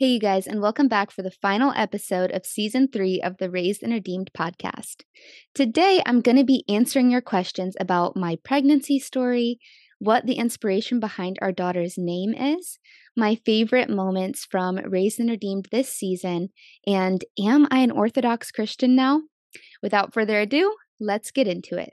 Hey, you guys, and welcome back for the final episode of season three of the Raised and Redeemed podcast. Today, I'm going to be answering your questions about my pregnancy story, what the inspiration behind our daughter's name is, my favorite moments from Raised and Redeemed this season, and am I an Orthodox Christian now? Without further ado, let's get into it.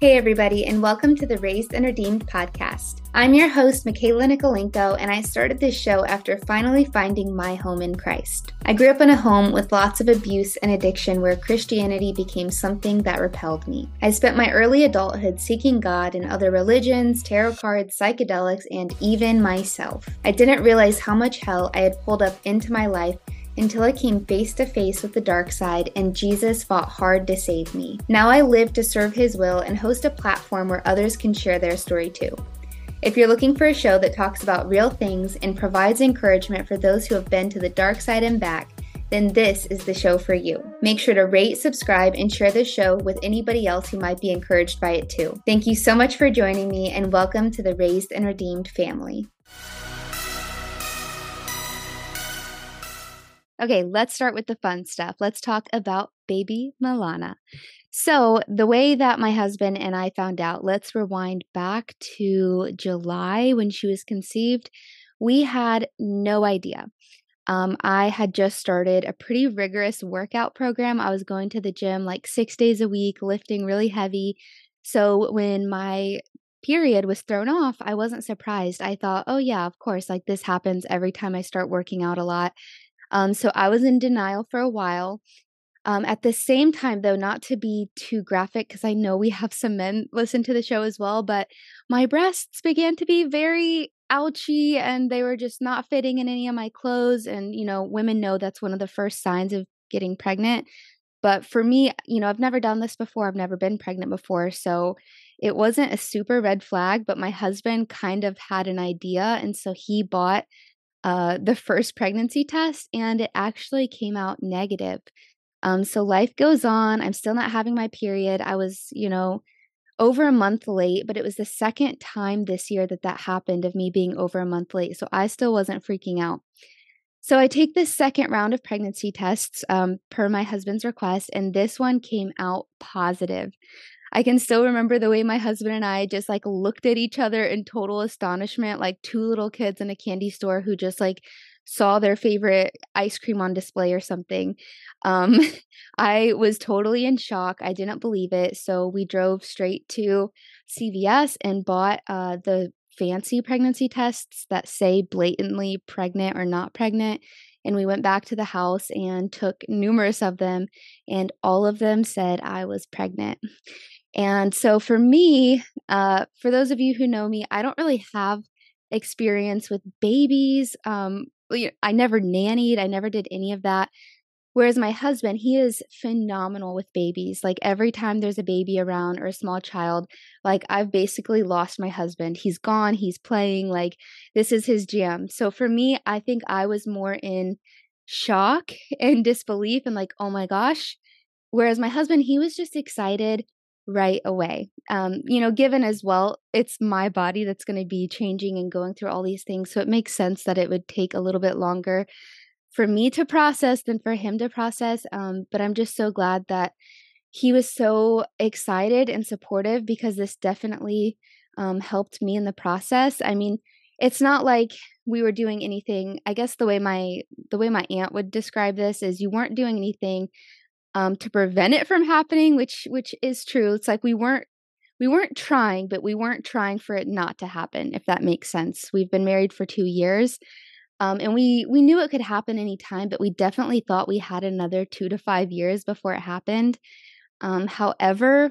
Hey, everybody, and welcome to the Raised and Redeemed podcast. I'm your host, Michaela Nikolaenko, and I started this show after finally finding my home in Christ. I grew up in a home with lots of abuse and addiction where Christianity became something that repelled me. I spent my early adulthood seeking God in other religions, tarot cards, psychedelics, and even myself. I didn't realize how much hell I had pulled up into my life until I came face to face with the dark side and Jesus fought hard to save me. Now I live to serve His will and host a platform where others can share their story too. If you're looking for a show that talks about real things and provides encouragement for those who have been to the dark side and back, then this is the show for you. Make sure to rate, subscribe, and share this show with anybody else who might be encouraged by it too. Thank you so much for joining me and welcome to the Raised and Redeemed family. Okay, let's start with the fun stuff. Let's talk about baby Milana. So, the way that my husband and I found out, let's rewind back to July when she was conceived. We had no idea. Um, I had just started a pretty rigorous workout program. I was going to the gym like six days a week, lifting really heavy. So, when my period was thrown off, I wasn't surprised. I thought, oh, yeah, of course, like this happens every time I start working out a lot. Um, so I was in denial for a while. Um, at the same time, though, not to be too graphic, because I know we have some men listen to the show as well, but my breasts began to be very ouchy and they were just not fitting in any of my clothes. And, you know, women know that's one of the first signs of getting pregnant. But for me, you know, I've never done this before, I've never been pregnant before. So it wasn't a super red flag, but my husband kind of had an idea. And so he bought uh, the first pregnancy test and it actually came out negative. Um, so life goes on. I'm still not having my period. I was, you know, over a month late, but it was the second time this year that that happened of me being over a month late. So I still wasn't freaking out. So I take this second round of pregnancy tests um, per my husband's request, and this one came out positive. I can still remember the way my husband and I just like looked at each other in total astonishment, like two little kids in a candy store who just like saw their favorite ice cream on display or something. Um, I was totally in shock. I didn't believe it. So we drove straight to CVS and bought uh, the fancy pregnancy tests that say blatantly pregnant or not pregnant. And we went back to the house and took numerous of them, and all of them said I was pregnant. And so for me, uh, for those of you who know me, I don't really have experience with babies. Um, I never nannied, I never did any of that. Whereas my husband, he is phenomenal with babies. Like every time there's a baby around or a small child, like I've basically lost my husband. He's gone, he's playing, like this is his jam. So for me, I think I was more in shock and disbelief and like, oh my gosh. Whereas my husband, he was just excited right away. Um, you know, given as well, it's my body that's going to be changing and going through all these things. So it makes sense that it would take a little bit longer for me to process than for him to process. Um, but I'm just so glad that he was so excited and supportive because this definitely um, helped me in the process. I mean, it's not like we were doing anything. I guess the way my the way my aunt would describe this is you weren't doing anything um, to prevent it from happening, which which is true. It's like we weren't we weren't trying, but we weren't trying for it not to happen. If that makes sense. We've been married for two years, um, and we we knew it could happen anytime, but we definitely thought we had another two to five years before it happened. Um, however,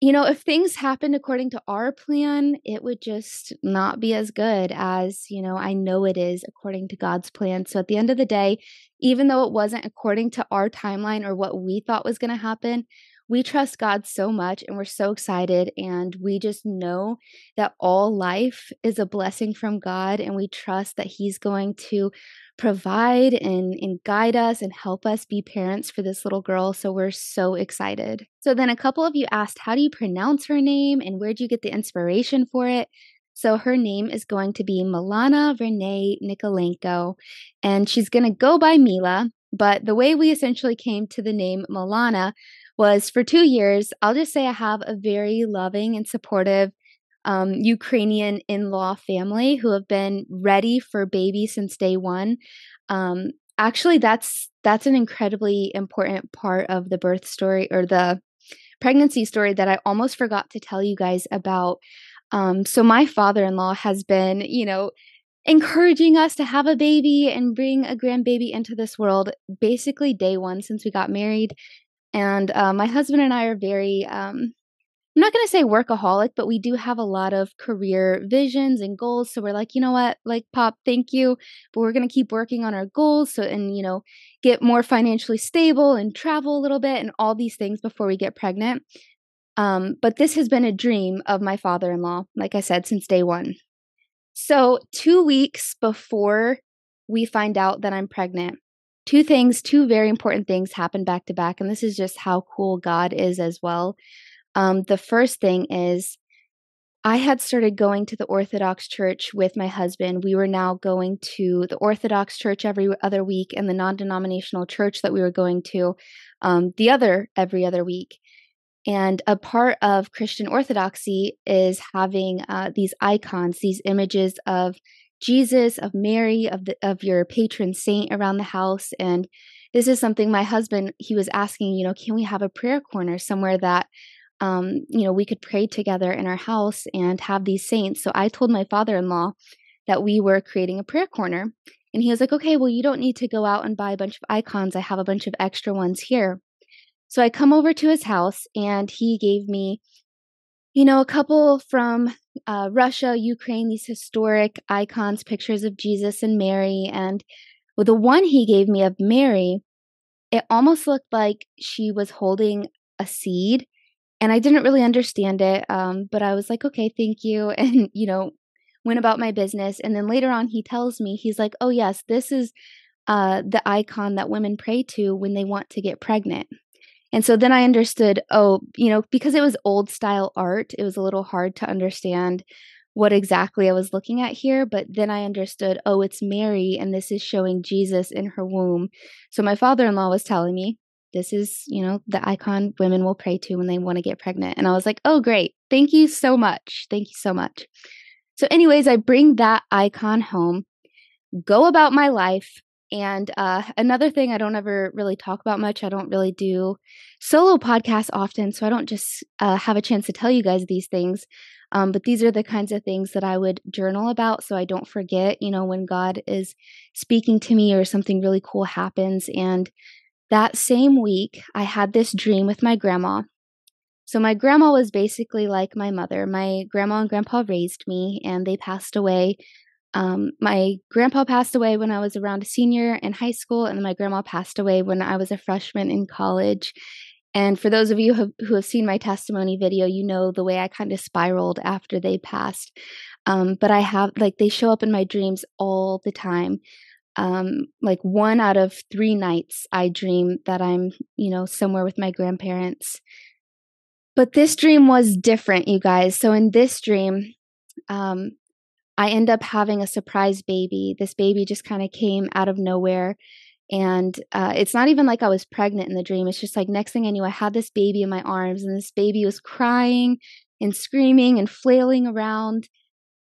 you know, if things happened according to our plan, it would just not be as good as, you know, I know it is according to God's plan. So at the end of the day, even though it wasn't according to our timeline or what we thought was going to happen, we trust God so much and we're so excited. And we just know that all life is a blessing from God. And we trust that He's going to provide and, and guide us and help us be parents for this little girl. So we're so excited. So then a couple of you asked, How do you pronounce her name and where do you get the inspiration for it? So her name is going to be Milana Renee Nikolaenko, and she's going to go by Mila. But the way we essentially came to the name Milana was for two years. I'll just say I have a very loving and supportive um, Ukrainian in law family who have been ready for baby since day one. Um, actually, that's that's an incredibly important part of the birth story or the pregnancy story that I almost forgot to tell you guys about. Um, so my father-in-law has been, you know, encouraging us to have a baby and bring a grandbaby into this world basically day one since we got married and uh, my husband and I are very, um, I'm not going to say workaholic, but we do have a lot of career visions and goals. So we're like, you know what, like, Pop, thank you, but we're going to keep working on our goals. So, and, you know, get more financially stable and travel a little bit and all these things before we get pregnant. Um, but this has been a dream of my father in law, like I said, since day one. So, two weeks before we find out that I'm pregnant, two things, two very important things happen back to back. And this is just how cool God is as well. Um, the first thing is, I had started going to the Orthodox church with my husband. We were now going to the Orthodox church every other week and the non denominational church that we were going to um, the other every other week. And a part of Christian Orthodoxy is having uh, these icons, these images of Jesus, of Mary, of the of your patron saint around the house. And this is something my husband he was asking, you know, can we have a prayer corner somewhere that um, you know, we could pray together in our house and have these saints. So I told my father-in-law that we were creating a prayer corner. And he was like, okay, well, you don't need to go out and buy a bunch of icons. I have a bunch of extra ones here. So I come over to his house and he gave me you know, a couple from uh, Russia, Ukraine, these historic icons, pictures of Jesus and Mary. And the one he gave me of Mary, it almost looked like she was holding a seed. And I didn't really understand it. Um, but I was like, okay, thank you. And, you know, went about my business. And then later on, he tells me, he's like, oh, yes, this is uh, the icon that women pray to when they want to get pregnant. And so then I understood, oh, you know, because it was old style art, it was a little hard to understand what exactly I was looking at here. But then I understood, oh, it's Mary, and this is showing Jesus in her womb. So my father in law was telling me, this is, you know, the icon women will pray to when they want to get pregnant. And I was like, oh, great. Thank you so much. Thank you so much. So, anyways, I bring that icon home, go about my life, and uh, another thing I don't ever really talk about much, I don't really do solo podcasts often, so I don't just uh, have a chance to tell you guys these things. Um, but these are the kinds of things that I would journal about so I don't forget, you know, when God is speaking to me or something really cool happens. And that same week, I had this dream with my grandma. So, my grandma was basically like my mother. My grandma and grandpa raised me, and they passed away um, my grandpa passed away when I was around a senior in high school, and my grandma passed away when I was a freshman in college. And for those of you who, who have seen my testimony video, you know the way I kind of spiraled after they passed. Um, but I have, like, they show up in my dreams all the time. Um, like, one out of three nights, I dream that I'm, you know, somewhere with my grandparents. But this dream was different, you guys. So, in this dream, um, I end up having a surprise baby. This baby just kind of came out of nowhere. And uh, it's not even like I was pregnant in the dream. It's just like next thing I knew, I had this baby in my arms, and this baby was crying and screaming and flailing around.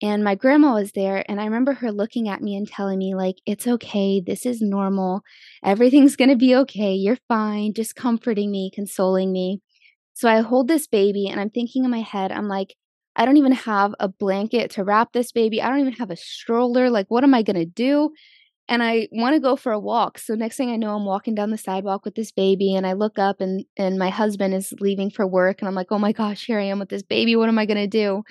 And my grandma was there, and I remember her looking at me and telling me, like, it's okay. This is normal. Everything's going to be okay. You're fine. Just comforting me, consoling me. So I hold this baby, and I'm thinking in my head, I'm like, I don't even have a blanket to wrap this baby. I don't even have a stroller. Like, what am I going to do? And I want to go for a walk. So next thing I know, I'm walking down the sidewalk with this baby and I look up and and my husband is leaving for work and I'm like, "Oh my gosh, here I am with this baby. What am I going to do?"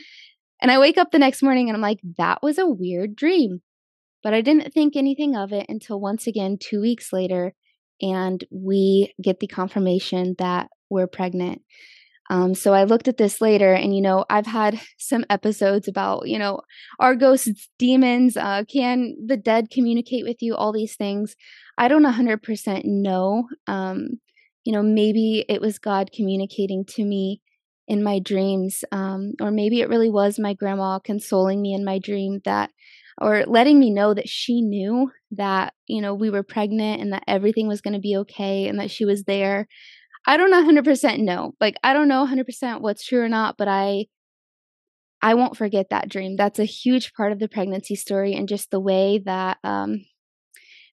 And I wake up the next morning and I'm like, "That was a weird dream." But I didn't think anything of it until once again 2 weeks later and we get the confirmation that we're pregnant. Um, so I looked at this later, and you know, I've had some episodes about, you know, are ghosts demons? Uh, can the dead communicate with you? All these things. I don't 100% know. Um, you know, maybe it was God communicating to me in my dreams, um, or maybe it really was my grandma consoling me in my dream that, or letting me know that she knew that, you know, we were pregnant and that everything was going to be okay and that she was there I don't 100% know. Like I don't know 100% what's true or not, but I I won't forget that dream. That's a huge part of the pregnancy story and just the way that um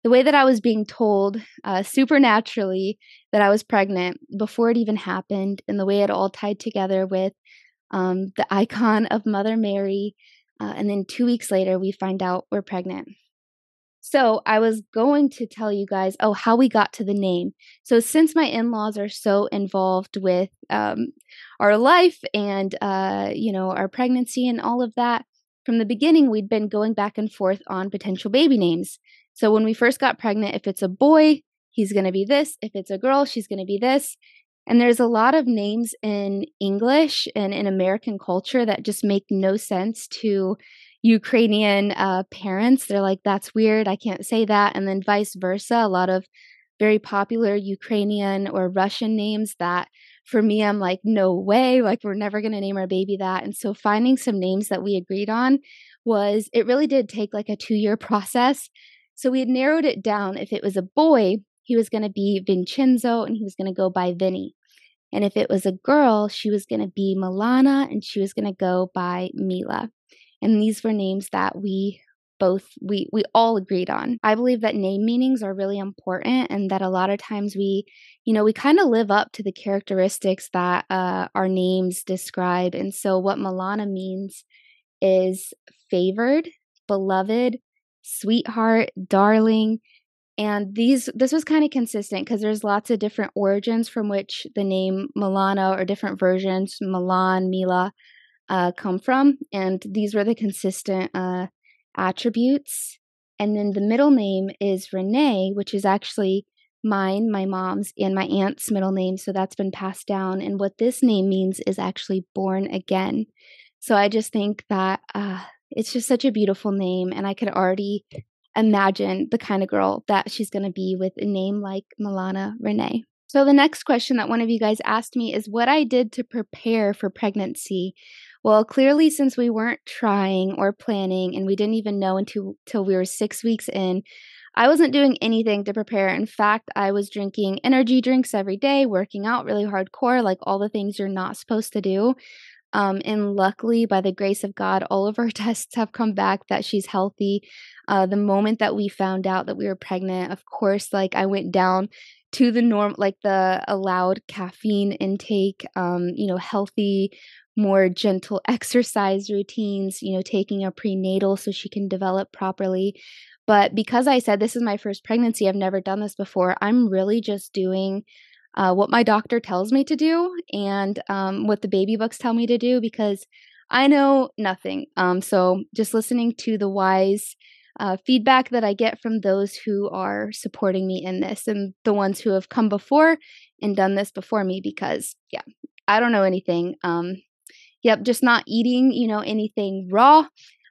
the way that I was being told uh, supernaturally that I was pregnant before it even happened, and the way it all tied together with um, the icon of Mother Mary. Uh, and then two weeks later, we find out we're pregnant. So I was going to tell you guys, oh, how we got to the name. So since my in-laws are so involved with um, our life and uh, you know our pregnancy and all of that, from the beginning we'd been going back and forth on potential baby names. So when we first got pregnant, if it's a boy, he's going to be this. If it's a girl, she's going to be this. And there's a lot of names in English and in American culture that just make no sense to Ukrainian uh, parents. They're like, that's weird. I can't say that. And then vice versa. A lot of very popular Ukrainian or Russian names that for me, I'm like, no way. Like, we're never going to name our baby that. And so finding some names that we agreed on was, it really did take like a two year process. So we had narrowed it down. If it was a boy, he was going to be Vincenzo and he was going to go by Vinny. And if it was a girl, she was going to be Milana and she was going to go by Mila and these were names that we both we we all agreed on. I believe that name meanings are really important and that a lot of times we, you know, we kind of live up to the characteristics that uh, our names describe. And so what Milana means is favored, beloved, sweetheart, darling. And these this was kind of consistent because there's lots of different origins from which the name Milana or different versions, Milan, Mila, uh, come from. And these were the consistent uh, attributes. And then the middle name is Renee, which is actually mine, my mom's, and my aunt's middle name. So that's been passed down. And what this name means is actually born again. So I just think that uh, it's just such a beautiful name. And I could already imagine the kind of girl that she's going to be with a name like Milana Renee. So, the next question that one of you guys asked me is what I did to prepare for pregnancy. Well, clearly, since we weren't trying or planning and we didn't even know until, until we were six weeks in, I wasn't doing anything to prepare. In fact, I was drinking energy drinks every day, working out really hardcore, like all the things you're not supposed to do. Um, and luckily, by the grace of God, all of our tests have come back that she's healthy. Uh, the moment that we found out that we were pregnant, of course, like I went down to the norm, like the allowed caffeine intake, um, you know, healthy more gentle exercise routines, you know, taking a prenatal so she can develop properly. But because I said this is my first pregnancy, I've never done this before, I'm really just doing uh, what my doctor tells me to do and um, what the baby books tell me to do because I know nothing. Um, so just listening to the wise uh, feedback that I get from those who are supporting me in this and the ones who have come before and done this before me because, yeah, I don't know anything. Um, Yep, just not eating, you know, anything raw.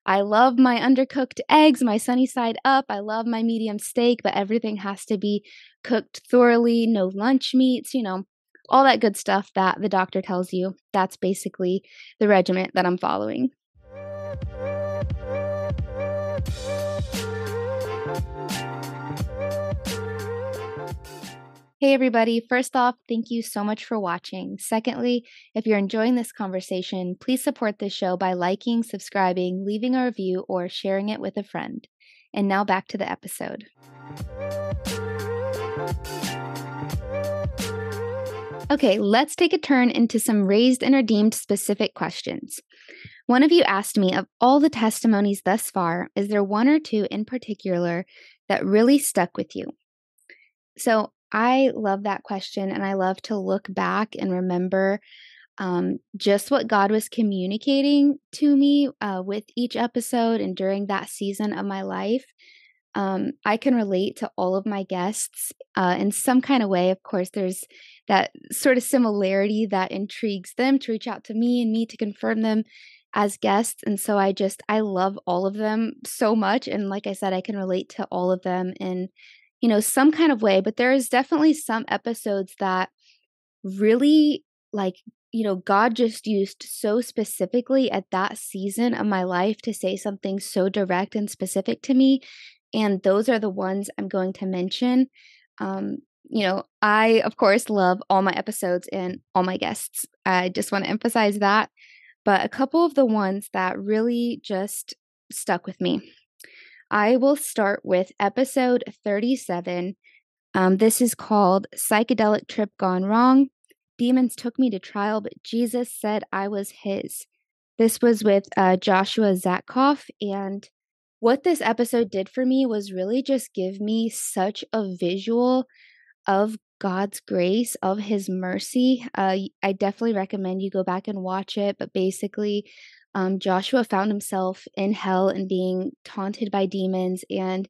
I love my undercooked eggs, my sunny side up. I love my medium steak, but everything has to be cooked thoroughly, no lunch meats, you know, all that good stuff that the doctor tells you. That's basically the regiment that I'm following. Hey, everybody. First off, thank you so much for watching. Secondly, if you're enjoying this conversation, please support this show by liking, subscribing, leaving a review, or sharing it with a friend. And now back to the episode. Okay, let's take a turn into some raised and redeemed specific questions. One of you asked me of all the testimonies thus far, is there one or two in particular that really stuck with you? So I love that question. And I love to look back and remember um, just what God was communicating to me uh, with each episode and during that season of my life. um, I can relate to all of my guests uh, in some kind of way. Of course, there's that sort of similarity that intrigues them to reach out to me and me to confirm them as guests. And so I just, I love all of them so much. And like I said, I can relate to all of them in, you know, some kind of way. But there is definitely some episodes that really like you know, God just used so specifically at that season of my life to say something so direct and specific to me and those are the ones I'm going to mention. Um, you know, I, of course, love all my episodes and all my guests. I just want to emphasize that. But a couple of the ones that really just stuck with me. I will start with episode 37. Um, this is called Psychedelic Trip Gone Wrong. Demons took me to trial, but Jesus said I was his. This was with uh, Joshua Zatkoff, and what this episode did for me was really just give me such a visual of God's grace, of His mercy. Uh, I definitely recommend you go back and watch it. But basically, um, Joshua found himself in hell and being taunted by demons, and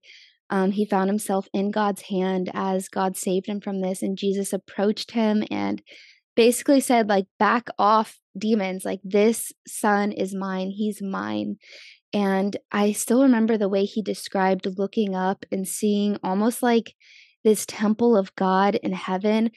um, he found himself in God's hand as God saved him from this. And Jesus approached him and basically said, like, back off, demons. Like, this son is mine. He's mine. And I still remember the way he described looking up and seeing almost like this temple of God in heaven.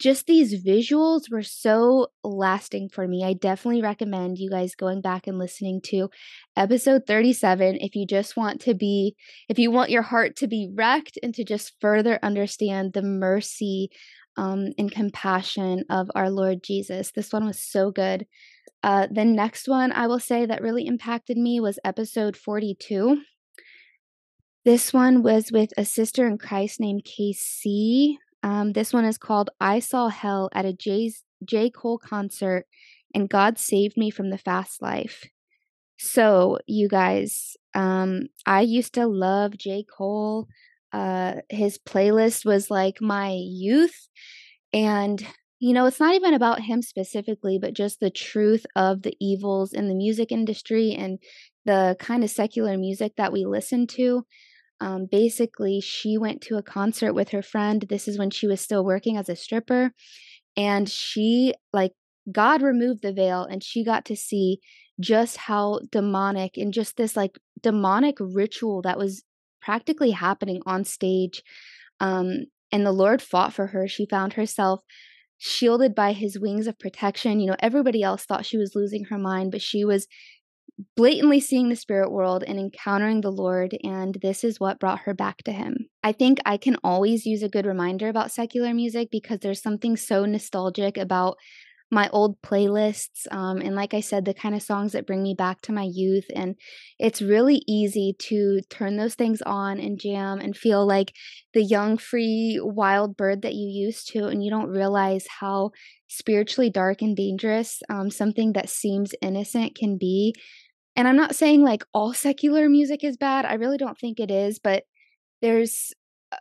Just these visuals were so lasting for me. I definitely recommend you guys going back and listening to episode 37 if you just want to be, if you want your heart to be wrecked and to just further understand the mercy um, and compassion of our Lord Jesus. This one was so good. Uh, the next one I will say that really impacted me was episode 42. This one was with a sister in Christ named KC. Um, this one is called I Saw Hell at a Jay's, J. Cole concert, and God saved me from the fast life. So, you guys, um, I used to love J. Cole. Uh, his playlist was like my youth. And you know, it's not even about him specifically, but just the truth of the evils in the music industry and the kind of secular music that we listen to. Um, basically, she went to a concert with her friend. This is when she was still working as a stripper. And she, like, God removed the veil and she got to see just how demonic and just this, like, demonic ritual that was practically happening on stage. Um, and the Lord fought for her. She found herself shielded by his wings of protection. You know, everybody else thought she was losing her mind, but she was blatantly seeing the spirit world and encountering the Lord, and this is what brought her back to him. I think I can always use a good reminder about secular music because there's something so nostalgic about my old playlists. Um, and like I said, the kind of songs that bring me back to my youth. And it's really easy to turn those things on and jam and feel like the young, free, wild bird that you used to. And you don't realize how spiritually dark and dangerous um, something that seems innocent can be. And I'm not saying like all secular music is bad. I really don't think it is. But there's,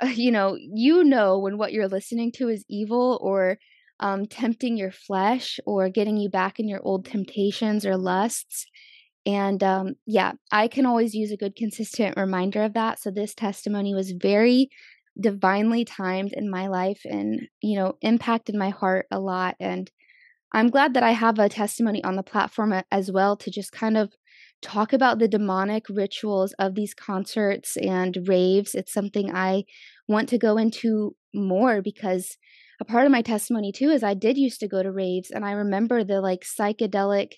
uh, you know, you know when what you're listening to is evil or um, tempting your flesh or getting you back in your old temptations or lusts. And um, yeah, I can always use a good, consistent reminder of that. So this testimony was very divinely timed in my life and, you know, impacted my heart a lot. And I'm glad that I have a testimony on the platform as well to just kind of talk about the demonic rituals of these concerts and raves. It's something I want to go into more because a part of my testimony too is I did used to go to raves and I remember the like psychedelic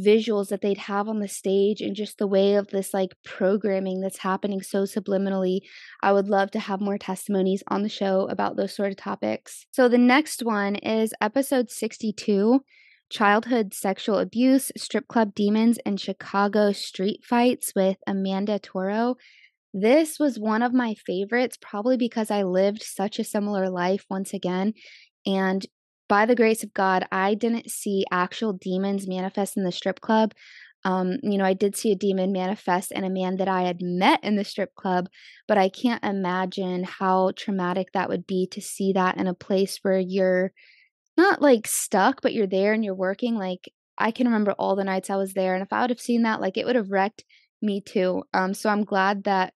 visuals that they'd have on the stage and just the way of this like programming that's happening so subliminally. I would love to have more testimonies on the show about those sort of topics. So the next one is episode 62 Childhood Sexual Abuse, Strip Club Demons, and Chicago Street Fights with Amanda Toro. This was one of my favorites, probably because I lived such a similar life once again. And by the grace of God, I didn't see actual demons manifest in the strip club. Um, you know, I did see a demon manifest in a man that I had met in the strip club, but I can't imagine how traumatic that would be to see that in a place where you're not like stuck, but you're there and you're working. Like, I can remember all the nights I was there. And if I would have seen that, like, it would have wrecked me too. Um, so I'm glad that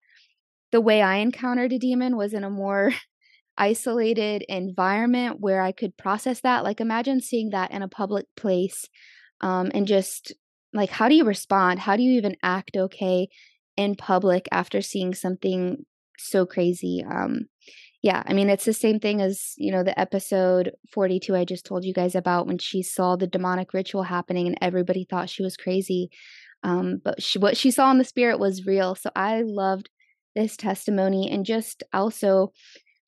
the way I encountered a demon was in a more isolated environment where I could process that. Like, imagine seeing that in a public place um, and just like, how do you respond? How do you even act okay in public after seeing something so crazy? Um, yeah, I mean, it's the same thing as, you know, the episode 42 I just told you guys about when she saw the demonic ritual happening and everybody thought she was crazy. Um, but she, what she saw in the spirit was real. So I loved this testimony and just also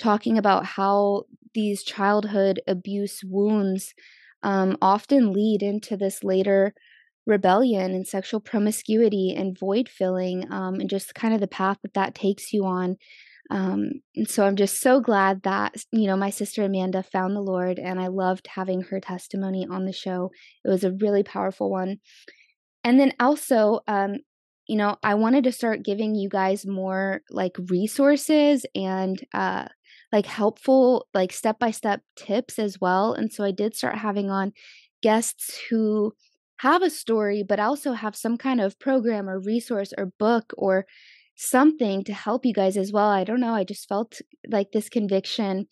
talking about how these childhood abuse wounds um, often lead into this later rebellion and sexual promiscuity and void filling um, and just kind of the path that that takes you on um, and so i'm just so glad that you know my sister amanda found the lord and i loved having her testimony on the show. It was a really powerful one. And then also um, you know i wanted to start giving you guys more like resources and uh, like helpful like step by step tips as well and so i did start having on guests who have a story but also have some kind of program or resource or book or something to help you guys as well. I don't know i just felt like this conviction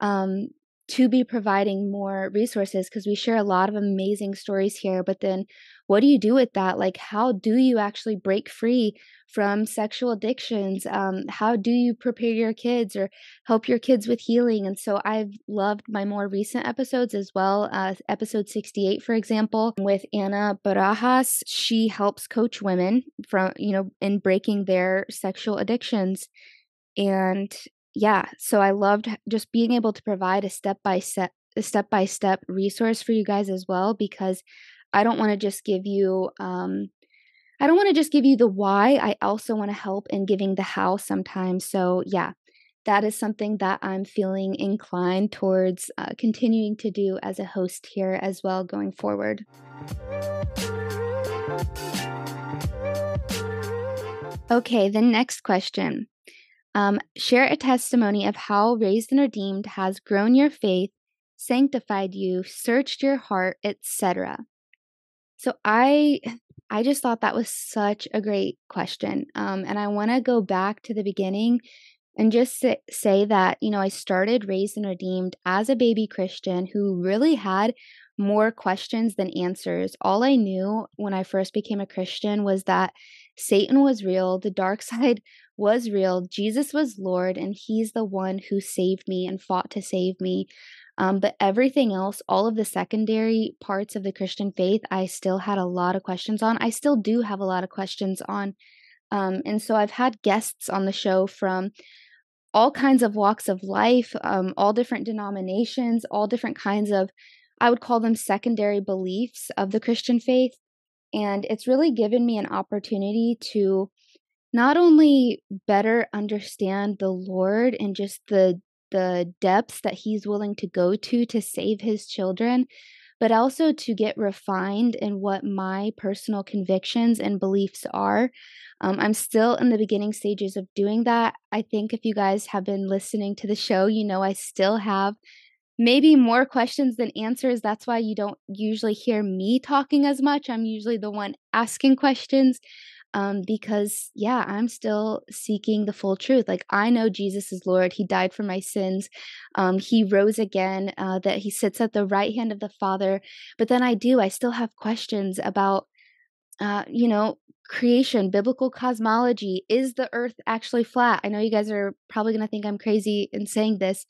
um to be providing more resources because we share a lot of amazing stories here. But then, what do you do with that? Like, how do you actually break free from sexual addictions? Um, how do you prepare your kids or help your kids with healing? And so, I've loved my more recent episodes as well. Uh, episode 68, for example, with Anna Barajas, she helps coach women from, you know, in breaking their sexual addictions. And yeah, so I loved just being able to provide a step by step step by step resource for you guys as well because I don't want to just give you um I don't want to just give you the why. I also want to help in giving the how sometimes. So, yeah, that is something that I'm feeling inclined towards uh, continuing to do as a host here as well going forward. Okay, the next question. Um, share a testimony of how Raised and Redeemed has grown your faith, sanctified you, searched your heart, etc. So I I just thought that was such a great question. Um, and I want to go back to the beginning and just say, that, you know, I started Raised and Redeemed as a baby Christian who really had more questions than answers. All I knew when I first became a Christian was that Satan was real, the dark side was real, Jesus was Lord, and He's the one who saved me and fought to save me. Um, but everything else, all of the secondary parts of the Christian faith, I still had a lot of questions on. I still do have a lot of questions on. Um, and so I've had guests on the show from all kinds of walks of life, um, all different denominations, all different kinds of, I would call them secondary beliefs of the Christian faith. And it's really given me an opportunity to not only better understand the Lord and just the the depths that he's willing to go to to save his children, but also to get refined in what my personal convictions and beliefs are. Um, I'm still in the beginning stages of doing that. I think if you guys have been listening to the show, you know I still have maybe more questions than answers. That's why you don't usually hear me talking as much. I'm usually the one asking questions um, because yeah, I'm still seeking the full truth. Like I know Jesus is Lord. He died for my sins. Um, he rose again. Uh, that He sits at the right hand of the Father. But then I do. I still have questions about, uh, you know, creation, biblical cosmology. Is the Earth actually flat? I know you guys are probably going to think I'm crazy in saying this.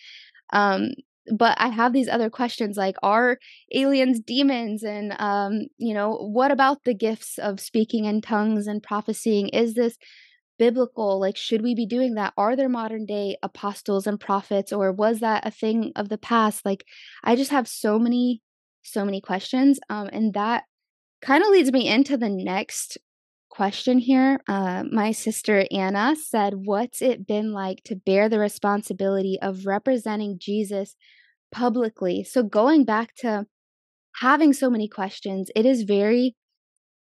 Um, but I have these other questions like are aliens demons? And um you know what about the gifts of speaking in tongues and prophesying? Is this biblical? Like should we be doing that? Are there modern day apostles and prophets or was that a thing of the past? Like I just have so many so many questions um and that kind of leads me into the next question here. Uh, my sister Anna said, What's it been like to bear the responsibility of representing Jesus publicly? So, going back to having so many questions, it is very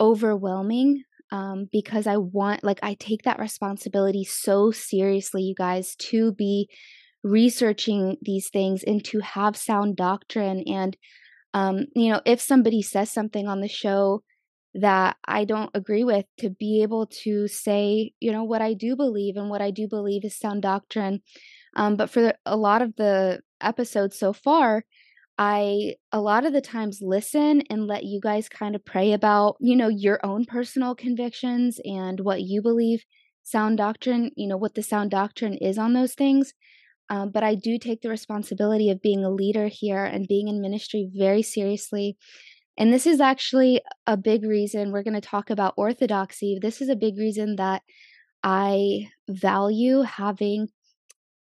overwhelming um, because I want, like, I take that responsibility so seriously, you guys, to be researching these things and to have sound doctrine. And, um, you know, if somebody says something on the show, that I don't agree with to be able to say, you know, what I do believe and what I do believe is sound doctrine. Um, but for a lot of the episodes so far, I a lot of the times listen and let you guys kind of pray about, you know, your own personal convictions and what you believe sound doctrine, you know, what the sound doctrine is on those things. Um, but I do take the responsibility of being a leader here and being in ministry very seriously. And this is actually a big reason we're going to talk about orthodoxy. This is a big reason that I value having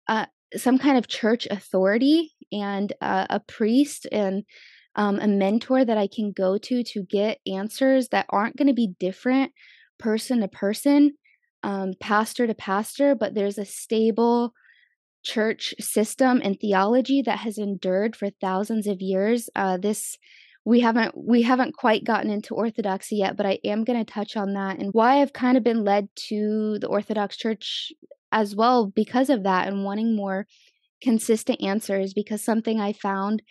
uh, some kind of church authority and uh, a priest and um, a mentor that I can go to to get answers that aren't going to be different person to person, um, pastor to pastor, but there's a stable church system and theology that has endured for thousands of years. Uh, this we haven't we haven't quite gotten into orthodoxy yet but i am going to touch on that and why i've kind of been led to the orthodox church as well because of that and wanting more consistent answers because something i found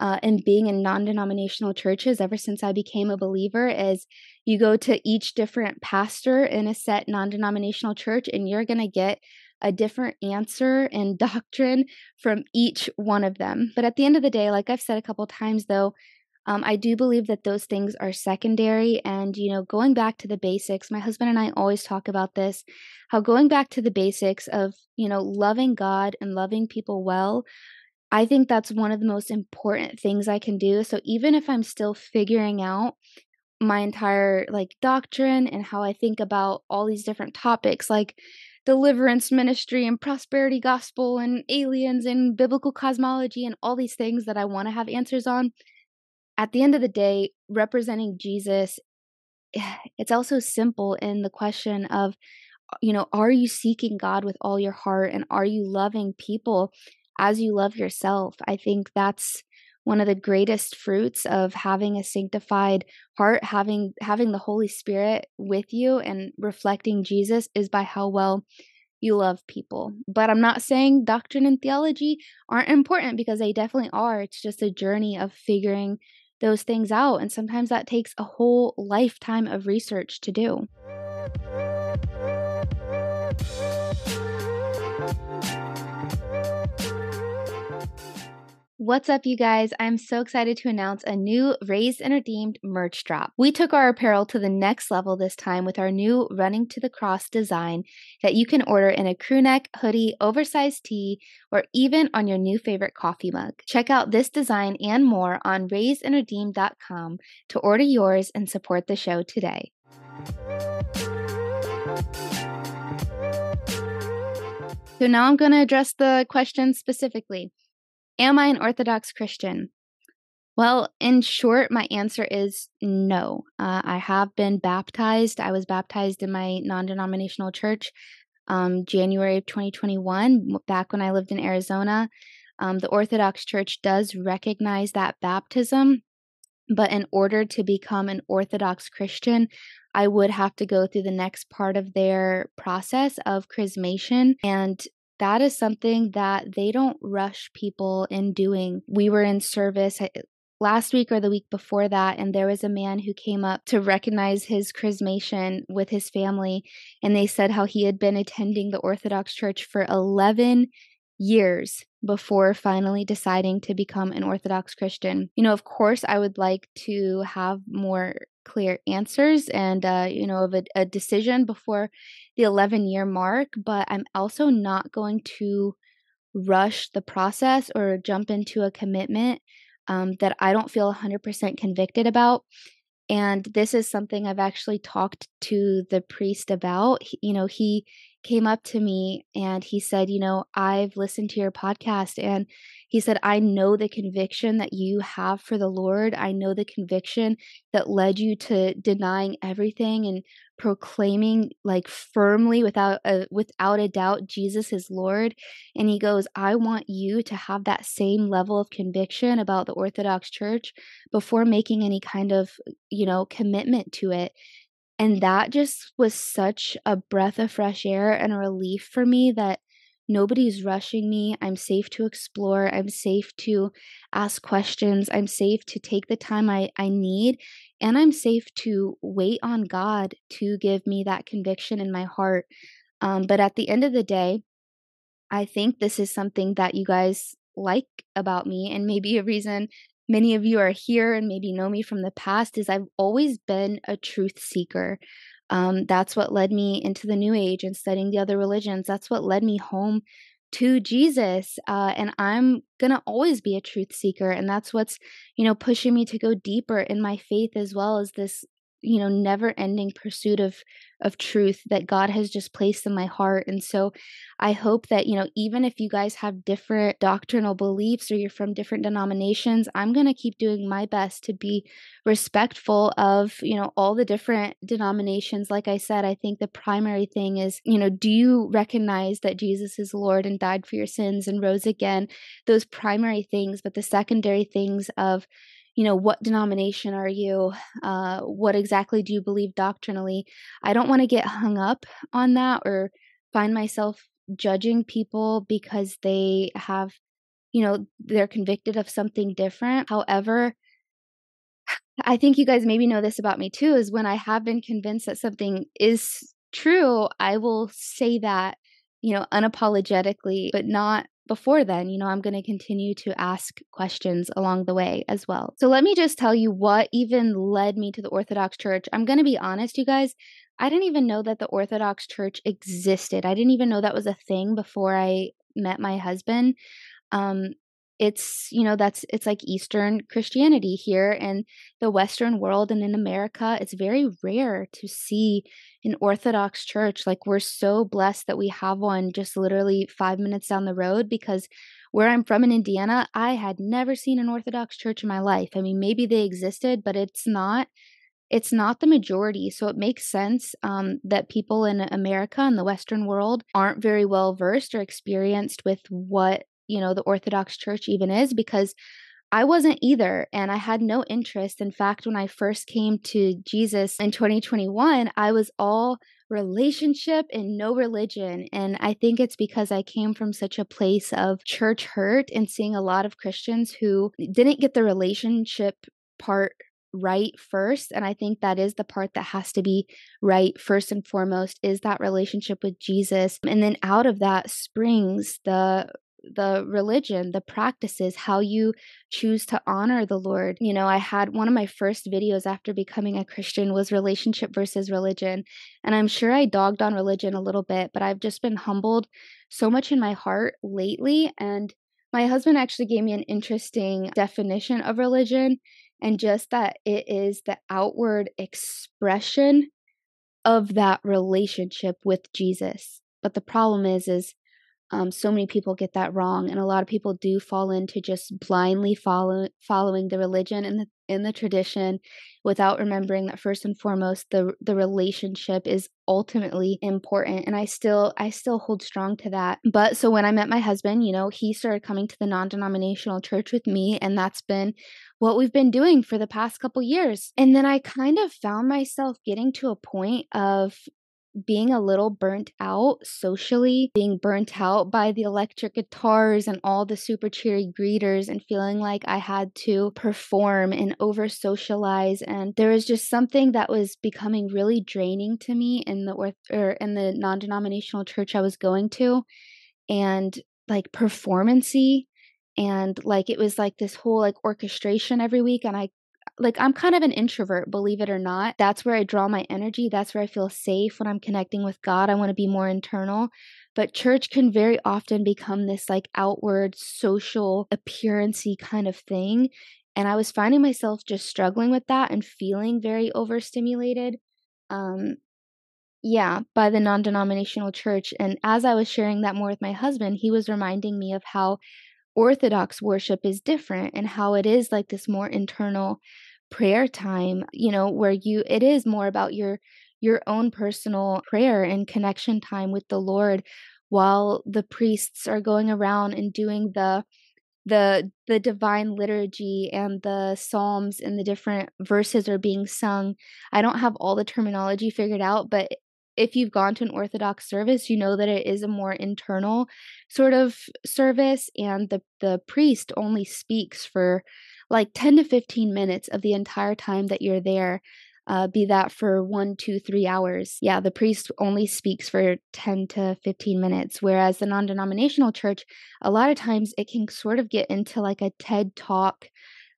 uh, in being in non-denominational churches ever since i became a believer is you go to each different pastor in a set non-denominational church and you're going to get a different answer and doctrine from each one of them. But at the end of the day like i've said a couple times though um, I do believe that those things are secondary. And, you know, going back to the basics, my husband and I always talk about this how going back to the basics of, you know, loving God and loving people well, I think that's one of the most important things I can do. So even if I'm still figuring out my entire like doctrine and how I think about all these different topics like deliverance ministry and prosperity gospel and aliens and biblical cosmology and all these things that I want to have answers on at the end of the day, representing Jesus, it's also simple in the question of, uh, you know, are you seeking God with all your heart and are you loving people as you love yourself? I think that's one of the greatest fruits of having a sanctified heart having having the holy spirit with you and reflecting jesus is by how well you love people but i'm not saying doctrine and theology aren't important because they definitely are it's just a journey of figuring those things out. And sometimes that takes a whole lifetime of research to do. What's up, you guys? I'm so excited to announce a new Raised and Redeemed merch drop. We took our apparel to the next level this time with our new Running to the Cross design that you can order in a crewneck, hoodie, oversized tee, or even on your new favorite coffee mug. Check out this design and more on raisedandredeemed.com to order yours and support the show today. So now I'm going to address the question specifically. Am I an Orthodox Christian? Well, in short, my answer is no. Uh, I have been baptized. I was baptized in my non denominational church um, January of 2021, back when I lived in Arizona. Um, the Orthodox Church does recognize that baptism, but in order to become an Orthodox Christian, I would have to go through the next part of their process of chrismation. And that is something that they don't rush people in doing. We were in service eh, last week or the week before that, and there was a man who came up to recognize his chrismation with his family, and they said how he had been attending the Orthodox Church for 11 years before finally deciding to become an Orthodox Christian. You know, of course, I would like to have more clear answers and uh, you know of a, a decision before the 11 year mark but i'm also not going to rush the process or jump into a commitment um, that i don't feel 100% convicted about. And this is something i've actually talked to the priest about. He, you know he came up to me and he said you know i've listened to your podcast and he said, I know the conviction that you have for the Lord. I know the conviction that led you to denying everything and proclaiming like firmly without a, without a doubt Jesus is Lord. And he goes, I want you to have that same level of conviction about the Orthodox Church before making any kind of, you know, commitment to it. And that just was such a breath of fresh air and a relief for me that Nobody's rushing me. I'm safe to explore. I'm safe to ask questions. I'm safe to take the time I, I need. And I'm safe to wait on God to give me that conviction in my heart. Um, but at the end of the day, I think this is something that you guys like about me, and maybe a reason many of you are here and maybe know me from the past is I've always been a truth seeker. Um, that's what led me into the New Age and studying the other religions. That's what led me home to Jesus. Uh, and I'm going to always be a truth seeker. And that's what's, you know, pushing me to go deeper in my faith as well as this you know never ending pursuit of of truth that God has just placed in my heart and so I hope that you know even if you guys have different doctrinal beliefs or you're from different denominations I'm going to keep doing my best to be respectful of you know all the different denominations. Like I said I think the primary thing is you know do you recognize that Jesus is Lord and died for your sins and rose again? Those primary things but the secondary things of you know, what denomination are you? Uh, what exactly do you believe doctrinally? I don't want to get hung up on that or find myself judging people because they have, you know, they're convicted of something different. However, I think you guys maybe know this about me too is when I have been convinced that something is true, I will say that, you know, unapologetically, but not before then, you know, I'm going to continue to ask questions along the way as well. So let me just tell you what even led me to the Orthodox Church. I'm going to be honest, you guys. I didn't even know that the Orthodox Church existed. I didn't even know that was a thing before I met my husband. Um, it's you know that's it's like eastern christianity here in the western world and in america it's very rare to see an orthodox church like we're so blessed that we have one just literally 5 minutes down the road because where i'm from in indiana i had never seen an orthodox church in my life i mean maybe they existed but it's not it's not the majority. So it makes sense um, that people in America and the Western world aren't very well versed or experienced with what you know, the Orthodox Church even is because I wasn't either, and I had no interest. In fact, when I first came to Jesus in 2021, I was all relationship and no religion. And I think it's because I came from such a place of church hurt and seeing a lot of Christians who didn't get the relationship part right first and i think that is the part that has to be right first and foremost is that relationship with jesus and then out of that springs the the religion, the practices, how you choose to honor the Lord. You know, I had one of my first videos after becoming a Christian was relationship versus religion. And I'm sure I dogged on religion a little bit, but I've just been humbled so much in my heart lately. And my husband actually gave me an interesting definition of religion and just that it is the outward expression of that relationship with Jesus. But the problem is is um, so many people get that wrong, and a lot of people do fall into just blindly follow, following the religion and the in the tradition without remembering that first and foremost the the relationship is ultimately important and I still I still hold strong to that. But so when I met my husband, you know, he started coming to the non-denominational church with me and that's been what we've been doing for the past couple years. And then I kind of found myself getting to a point of being a little burnt out socially, being burnt out by the electric guitars and all the super cheery greeters, and feeling like I had to perform and over socialize. And there was just something that was becoming really draining to me in the or, or er, in the non denominational church I was going to, and like performancy and like it was like this whole like orchestration every week and i like I'm kind of an introvert, believe it or not. That's where I draw my energy. That's where I feel safe when I'm connecting with God. I want to be more internal. But church can very often become this like outward social appearancey kind of thing. And I was finding myself just struggling with that and feeling very overstimulated. Um yeah, by the non-denominational church. And as I was sharing that more with my husband, he was reminding me of how Orthodox worship is different and how it is like this more internal prayer time, you know, where you it is more about your your own personal prayer and connection time with the Lord while the priests are going around and doing the the the divine liturgy and the psalms and the different verses are being sung. I don't have all the terminology figured out, but if you've gone to an Orthodox service, you know that it is a more internal sort of service, and the, the priest only speaks for like 10 to 15 minutes of the entire time that you're there. Uh, be that for one, two, three hours. Yeah, the priest only speaks for 10 to 15 minutes. Whereas the non denominational church, a lot of times it can sort of get into like a TED talk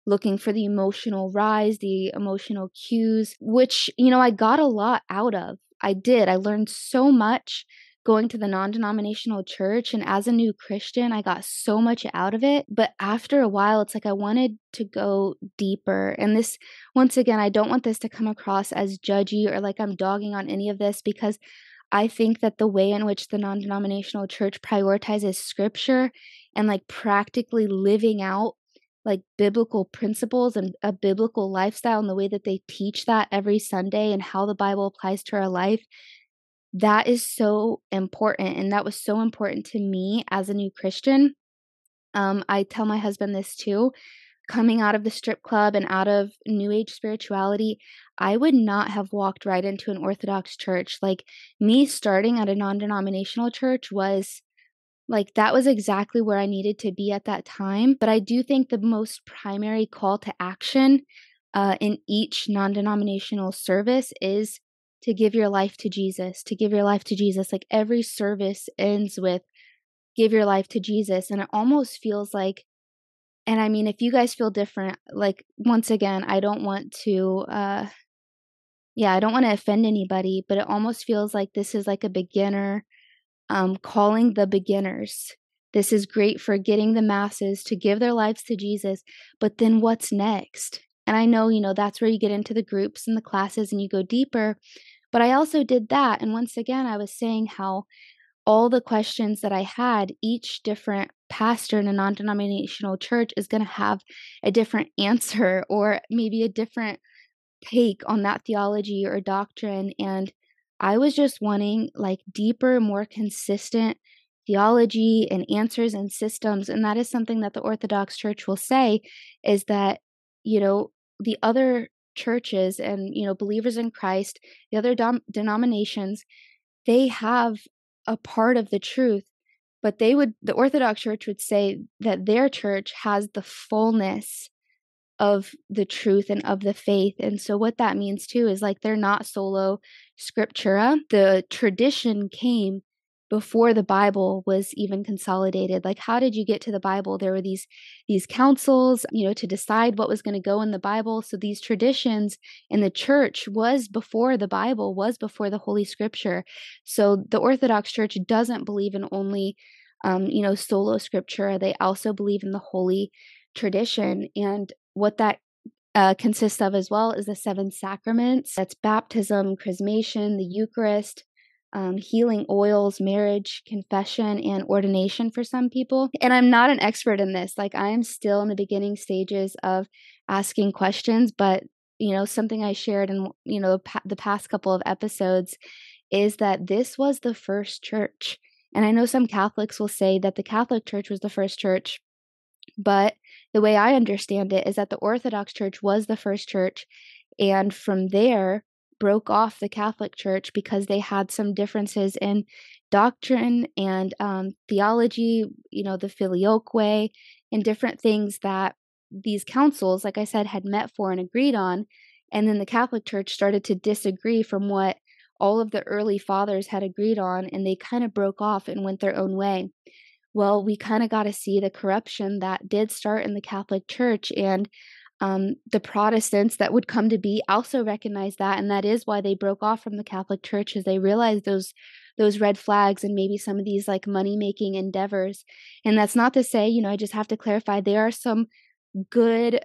looking for the emotional rise, the emotional cues, which, you know, I got a lot out of. I did. I learned so much going to the non denominational church. And as a new Christian, I got so much out of it. But after a while, it's like I wanted to go deeper. And this, once again, I don't want this to come across as judgy or like I'm dogging on any of this because I think that the way in which the non denominational church prioritizes scripture and like practically living out like biblical principles and a biblical lifestyle and the way that they teach that every Sunday and how the Bible applies to our life, that is so important. And that was so important to me as a new Christian. Um, I tell my husband this too. Coming out of the strip club and out of New Age spirituality, I would not have walked right into an Orthodox church. Like me starting at a non denominational church was like that was exactly where I needed to be at that time. But I do think the most primary call to action uh, in each non denominational service is to give your life to Jesus, to give your life to Jesus. Like every service ends with give your life to Jesus. And it almost feels like, and I mean, if you guys feel different, like once again, I don't want to, uh, yeah, I don't want to offend anybody, but it almost feels like this is like a beginner um, calling the beginners. This is great for getting the masses to give their lives to Jesus. But then what's next? And I know, you know, that's where you get into the groups and the classes and you go deeper. But I also did that. And once again, I was saying how all the questions that I had, each different pastor in a non denominational church is going to have a different answer or maybe a different take on that theology or doctrine. And I was just wanting like deeper, more consistent theology and answers and systems. And that is something that the Orthodox Church will say is that, you know, the other churches and, you know, believers in Christ, the other dom- denominations, they have a part of the truth. But they would, the Orthodox Church would say that their church has the fullness of the truth and of the faith. And so, what that means too is like they're not solo scriptura. The tradition came before the bible was even consolidated like how did you get to the bible there were these these councils you know to decide what was going to go in the bible so these traditions in the church was before the bible was before the holy scripture so the orthodox church doesn't believe in only um, you know solo scripture they also believe in the holy tradition and what that uh, consists of as well is the seven sacraments that's baptism, chrismation, the Eucharist, um, healing oils, marriage, confession, and ordination for some people. And I'm not an expert in this. Like, I am still in the beginning stages of asking questions, but you know, something I shared in you know the past couple of episodes is that this was the first church. And I know some Catholics will say that the Catholic Church was the first church, but the way I understand it is that the Orthodox Church was the first church, and from there broke off the Catholic Church because they had some differences in doctrine and um, theology, you know, the filioque way, and different things that these councils, like I said, had met for and agreed on. And then the Catholic Church started to disagree from what all of the early fathers had agreed on, and they kind of broke off and went their own way well, we kind of got to see the corruption that did start in the Catholic Church. And um, the Protestants that would come to be also recognized that, and that is why they broke off from the Catholic Church, as they realized those those red flags and maybe some of these like money making endeavors. And that's not to say, you know, I just have to clarify there are some good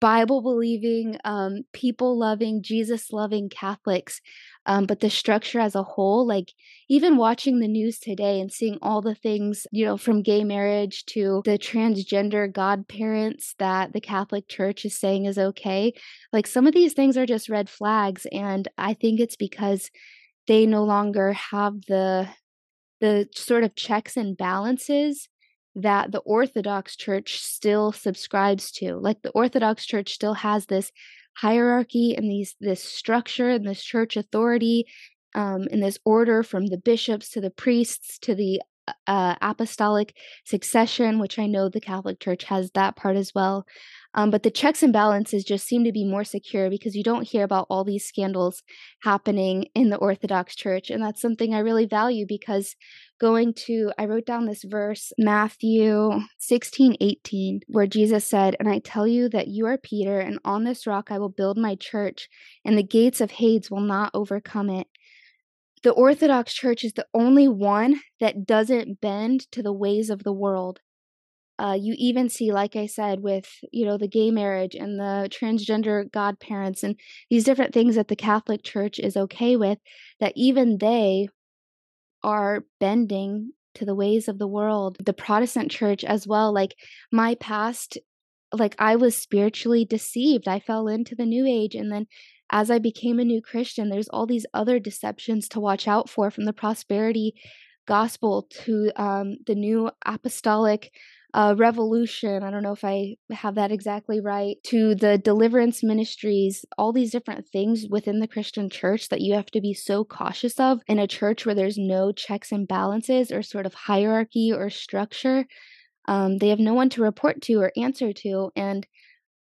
Bible believing, um, people loving, Jesus loving Catholics. Um, but the structure as a whole, like even watching the news today and seeing all the things, you know, from gay marriage to the transgender godparents that the Catholic Church is saying is okay, like some of these things are just red flags. And I think it's because they no longer have the the sort of checks and balances that the Orthodox Church still subscribes to. Like the Orthodox Church still has this hierarchy and these this structure and this church authority um, in this order from the bishops to the priests to the uh, apostolic succession, which I know the Catholic Church has that part as well. Um, but the checks and balances just seem to be more secure because you don't hear about all these scandals happening in the Orthodox Church. And that's something I really value because going to, I wrote down this verse, Matthew 16, 18, where Jesus said, And I tell you that you are Peter, and on this rock I will build my church, and the gates of Hades will not overcome it the Orthodox Church is the only one that doesn't bend to the ways of the world. Uh, you even see, like I said, with you know the gay marriage and the transgender godparents and these different things that the Catholic Church is okay with, that even they are bending to the ways of the world. The Protestant Church as well. Like my past, like I was spiritually deceived. I fell into the New Age, and then as I became a new Christian, there's all these other deceptions to watch out for from the prosperity gospel to um, the new apostolic uh, revolution. I don't know if I have that exactly right. To the deliverance ministries, all these different things within the Christian church that you have to be so cautious of in a church where there's no checks and balances or sort of hierarchy or structure. Um, they have no one to report to or answer to. And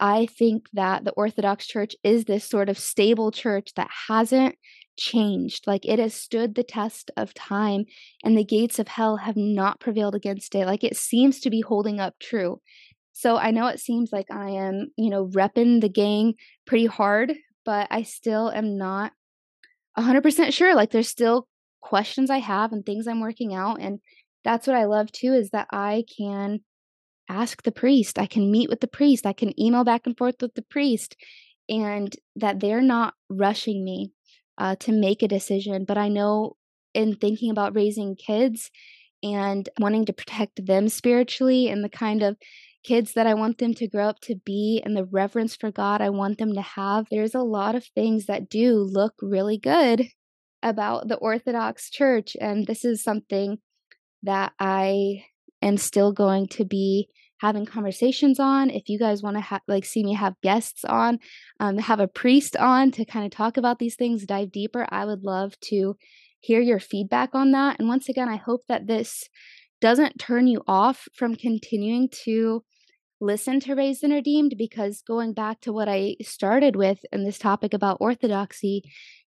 I think that the Orthodox Church is this sort of stable church that hasn't changed. Like it has stood the test of time, and the gates of hell have not prevailed against it. Like it seems to be holding up true. So I know it seems like I am, you know, repping the gang pretty hard, but I still am not 100% sure. Like there's still questions I have and things I'm working out. And that's what I love too is that I can ask the priest. I can meet with the priest. I can email back and forth with the priest, and that they're not rushing me uh, to make a decision. But I know in thinking about raising kids and wanting to protect them spiritually and the kind of kids that I want them to grow up to be and the reverence for God I want them to have, there's a lot of things that do look really good about the Orthodox Church. And this is something that I am still going to be having conversations on if you guys want to ha- like see me have guests on um, have a priest on to kind of talk about these things dive deeper i would love to hear your feedback on that and once again i hope that this doesn't turn you off from continuing to listen to raised and redeemed because going back to what i started with in this topic about orthodoxy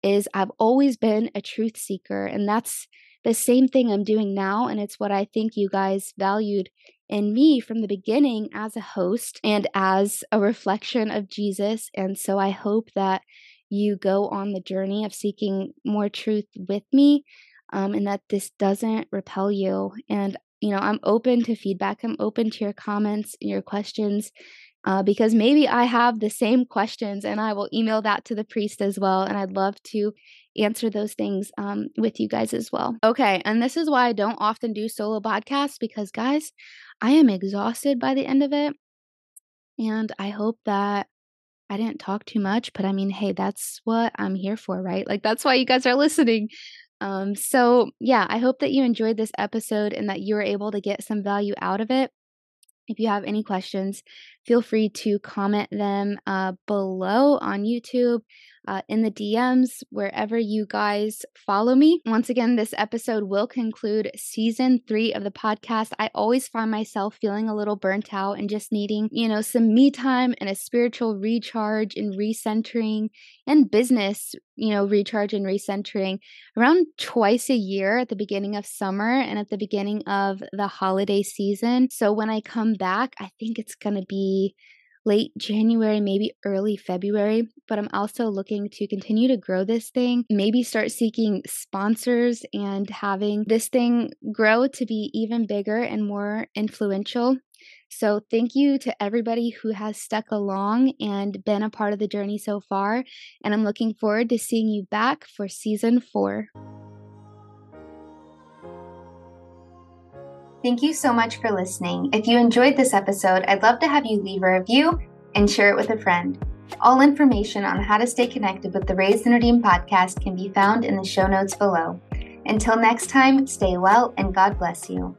is i've always been a truth seeker and that's the same thing I'm doing now. And it's what I think you guys valued in me from the beginning as a host and as a reflection of Jesus. And so I hope that you go on the journey of seeking more truth with me um, and that this doesn't repel you. And, you know, I'm open to feedback, I'm open to your comments and your questions. Uh, because maybe I have the same questions and I will email that to the priest as well. And I'd love to answer those things um, with you guys as well. Okay, and this is why I don't often do solo podcasts because, guys, I am exhausted by the end of it. And I hope that I didn't talk too much, but I mean, hey, that's what I'm here for, right? Like, that's why you guys are listening. Um, so, yeah, I hope that you enjoyed this episode and that you were able to get some value out of it. If you have any questions, feel free to comment them uh, below on YouTube uh, in the DMs, wherever you guys follow me. Once again, this episode will conclude season three of the podcast. I always find myself feeling a little burnt out and just needing, you know, some me time and a spiritual recharge and recentering and business, you know, recharge and recentering around twice a year at the beginning of summer and at the beginning of the holiday season. So when I come back, I think it's going to be late January, maybe early February. But I'm also looking to continue to grow this thing, maybe start seeking sponsors and having this thing grow to be even bigger and more influential. So, thank you to everybody who has stuck along and been a part of the journey so far. And I'm looking forward to seeing you back for season four. Thank you so much for listening. If you enjoyed this episode, I'd love to have you leave a review and share it with a friend. All information on how to stay connected with the Raised and Redeemed podcast can be found in the show notes below. Until next time, stay well and God bless you.